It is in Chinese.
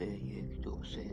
岁月如流水